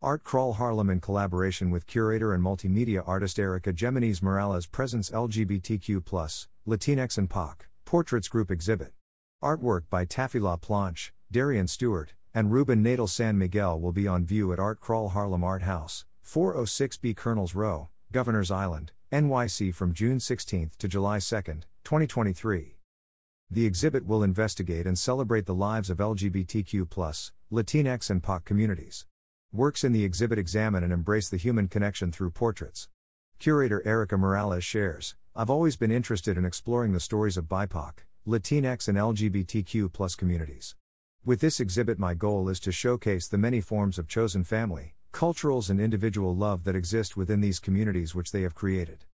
Art Crawl Harlem in collaboration with curator and multimedia artist Erica Geminis Morales presents LGBTQ, Latinx and POC Portraits Group exhibit. Artwork by Taffy La Planche, Darian Stewart, and Ruben Nadal San Miguel will be on view at Art Crawl Harlem Art House, 406B Colonels Row, Governor's Island, NYC from June 16 to July 2, 2023. The exhibit will investigate and celebrate the lives of LGBTQ, Latinx, and POC communities. Works in the exhibit examine and embrace the human connection through portraits. Curator Erica Morales shares I've always been interested in exploring the stories of BIPOC, Latinx, and LGBTQ communities. With this exhibit, my goal is to showcase the many forms of chosen family, culturals, and individual love that exist within these communities which they have created.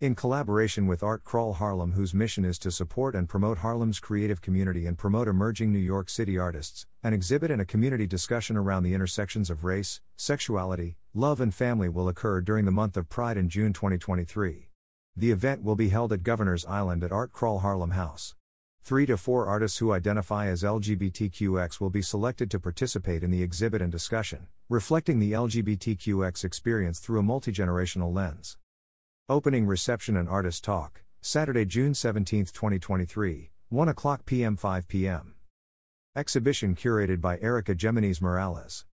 In collaboration with Art Crawl Harlem, whose mission is to support and promote Harlem's creative community and promote emerging New York City artists, an exhibit and a community discussion around the intersections of race, sexuality, love, and family will occur during the month of Pride in June 2023. The event will be held at Governor's Island at Art Crawl Harlem House. Three to four artists who identify as LGBTQX will be selected to participate in the exhibit and discussion, reflecting the LGBTQX experience through a multigenerational lens. Opening reception and artist talk, Saturday, June 17, 2023, 1 o'clock p.m. 5 p.m. Exhibition curated by Erica Geminis Morales.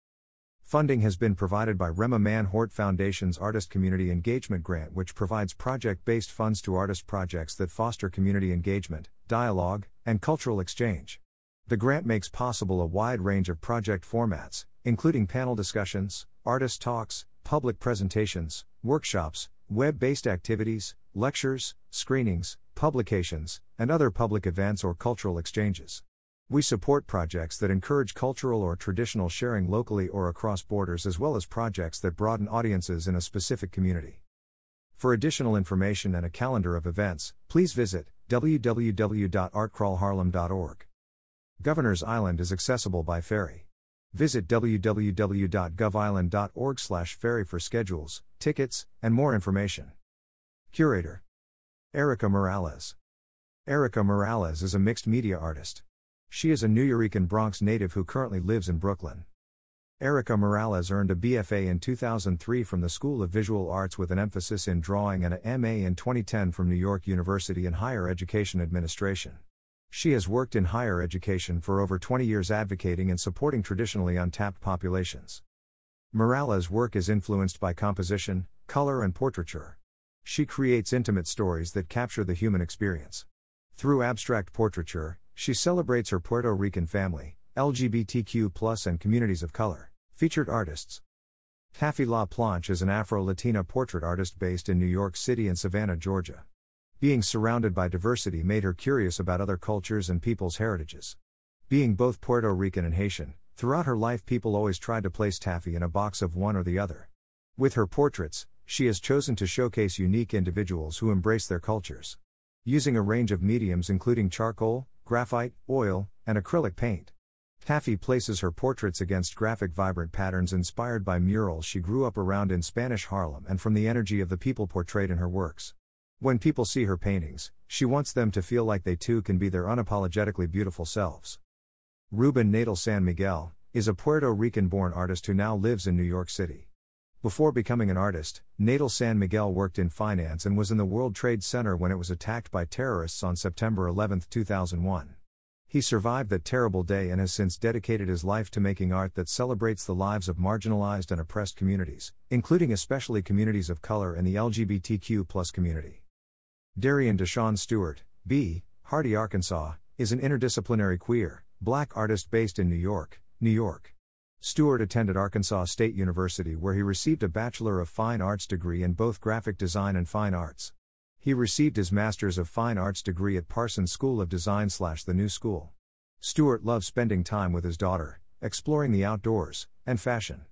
Funding has been provided by Rema Manhort Foundation's Artist Community Engagement Grant, which provides project based funds to artist projects that foster community engagement, dialogue, and cultural exchange. The grant makes possible a wide range of project formats, including panel discussions, artist talks, public presentations, workshops, web based activities, lectures, screenings, publications, and other public events or cultural exchanges. We support projects that encourage cultural or traditional sharing locally or across borders, as well as projects that broaden audiences in a specific community. For additional information and a calendar of events, please visit www.artcrawlharlem.org. Governor's Island is accessible by ferry. Visit www.govisland.org/ferry for schedules, tickets, and more information. Curator Erica Morales. Erica Morales is a mixed media artist. She is a Nuyorican Bronx native who currently lives in Brooklyn. Erica Morales earned a BFA in 2003 from the School of Visual Arts with an emphasis in drawing and a MA in 2010 from New York University in Higher Education Administration. She has worked in higher education for over 20 years advocating and supporting traditionally untapped populations. Morales' work is influenced by composition, color, and portraiture. She creates intimate stories that capture the human experience. Through abstract portraiture, she celebrates her Puerto Rican family, LGBTQ, and communities of color. Featured artists Taffy La Planche is an Afro Latina portrait artist based in New York City and Savannah, Georgia. Being surrounded by diversity made her curious about other cultures and people's heritages. Being both Puerto Rican and Haitian, throughout her life people always tried to place Taffy in a box of one or the other. With her portraits, she has chosen to showcase unique individuals who embrace their cultures. Using a range of mediums including charcoal, graphite, oil, and acrylic paint. Taffy places her portraits against graphic, vibrant patterns inspired by murals she grew up around in Spanish Harlem and from the energy of the people portrayed in her works. When people see her paintings, she wants them to feel like they too can be their unapologetically beautiful selves. Ruben Nadal San Miguel is a Puerto Rican born artist who now lives in New York City. Before becoming an artist, Nadal San Miguel worked in finance and was in the World Trade Center when it was attacked by terrorists on September 11, 2001. He survived that terrible day and has since dedicated his life to making art that celebrates the lives of marginalized and oppressed communities, including especially communities of color and the LGBTQ community. Darian Deshawn Stewart, B., Hardy, Arkansas, is an interdisciplinary queer, black artist based in New York, New York. Stewart attended Arkansas State University where he received a Bachelor of Fine Arts degree in both graphic design and fine arts. He received his Master's of Fine Arts degree at Parsons School of Design slash the New School. Stewart loves spending time with his daughter, exploring the outdoors, and fashion.